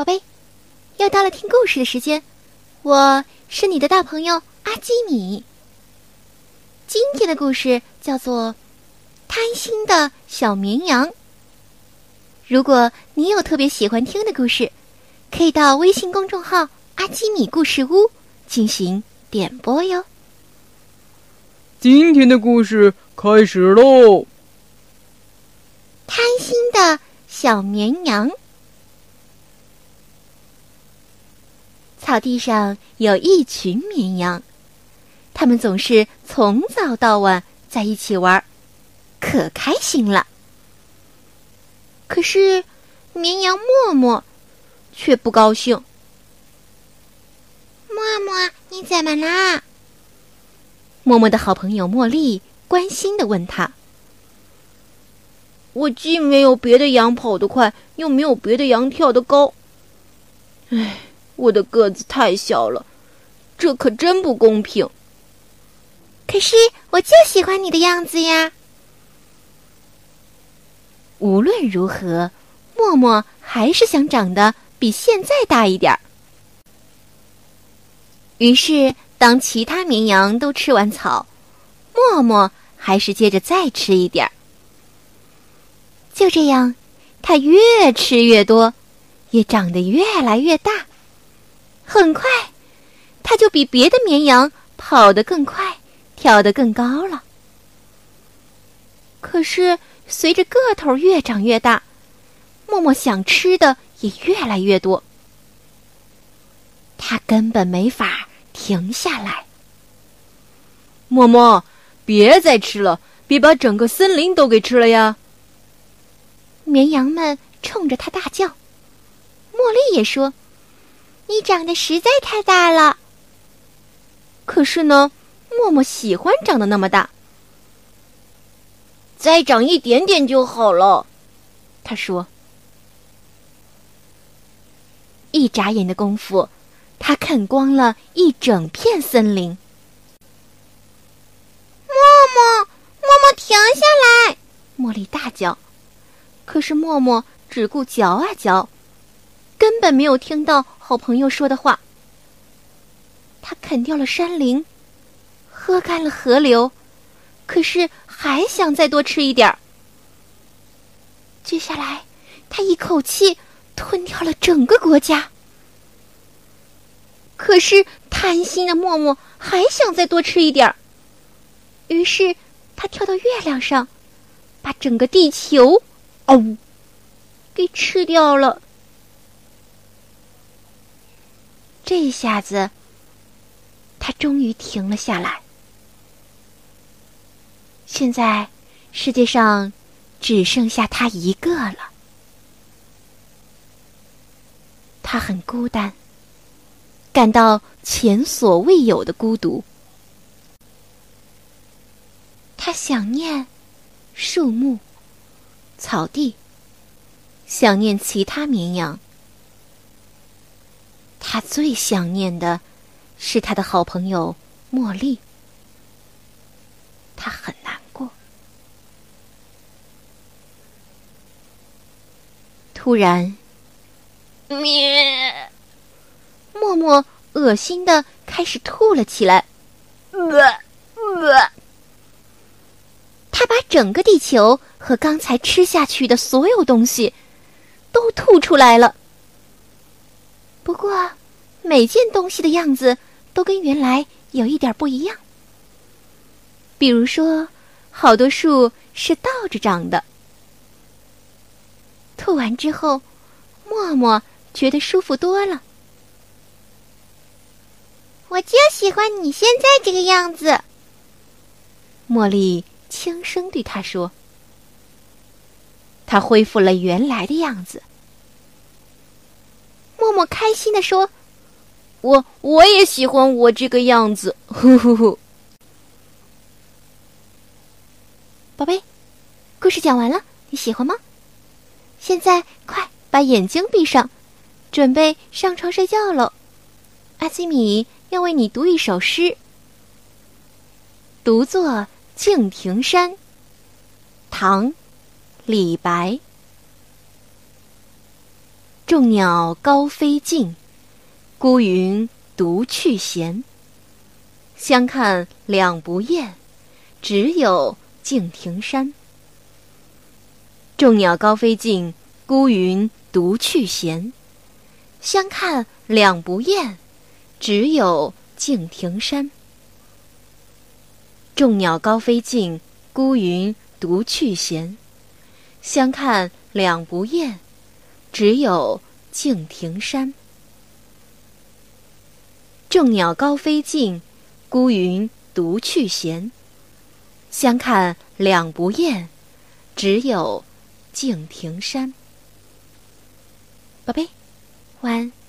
宝贝，又到了听故事的时间，我是你的大朋友阿基米。今天的故事叫做《贪心的小绵羊》。如果你有特别喜欢听的故事，可以到微信公众号“阿基米故事屋”进行点播哟。今天的故事开始喽！贪心的小绵羊。草地上有一群绵羊，它们总是从早到晚在一起玩，可开心了。可是，绵羊默默却不高兴。默默，你怎么啦？默默的好朋友茉莉关心的问他：“我既没有别的羊跑得快，又没有别的羊跳得高。唉，我的个子太小了，这可真不公平。可是，我就喜欢你的样子呀。”无论如何，默默还是想长得比现在大一点儿。于是，当其他绵羊都吃完草，默默还是接着再吃一点儿。就这样，它越吃越多，也长得越来越大。很快，它就比别的绵羊跑得更快，跳得更高了。可是，随着个头越长越大，默默想吃的也越来越多。它根本没法停下来。默默，别再吃了，别把整个森林都给吃了呀！绵羊们冲着他大叫。茉莉也说：“你长得实在太大了。”可是呢，默默喜欢长得那么大。再长一点点就好了，他说。一眨眼的功夫，他啃光了一整片森林。默默，默默，停下来！茉莉大叫。可是默默只顾嚼啊嚼，根本没有听到好朋友说的话。他啃掉了山林，喝干了河流，可是。还想再多吃一点儿。接下来，他一口气吞掉了整个国家。可是贪心的默默还想再多吃一点儿。于是，他跳到月亮上，把整个地球，哦，给吃掉了。这一下子，他终于停了下来。现在，世界上只剩下他一个了。他很孤单，感到前所未有的孤独。他想念树木、草地，想念其他绵羊。他最想念的是他的好朋友茉莉。他很难过。突然，咩！默默恶心的开始吐了起来。呃呃，他把整个地球和刚才吃下去的所有东西都吐出来了。不过，每件东西的样子都跟原来有一点不一样。比如说，好多树是倒着长的。吐完之后，默默觉得舒服多了。我就喜欢你现在这个样子。茉莉轻声对他说：“他恢复了原来的样子。”默默开心的说：“我我也喜欢我这个样子。”呼呼呼。宝贝，故事讲完了，你喜欢吗？现在快把眼睛闭上，准备上床睡觉喽。阿基米要为你读一首诗，独坐敬亭山。唐，李白。众鸟高飞尽，孤云独去闲。相看两不厌，只有敬亭山。众鸟高飞尽，孤云独去闲。相看两不厌，只有敬亭山。众鸟高飞尽，孤云独去闲。相看两不厌，只有敬亭山。众鸟高飞尽，孤云独去闲。相看两不厌，只有敬亭山。宝贝，晚安。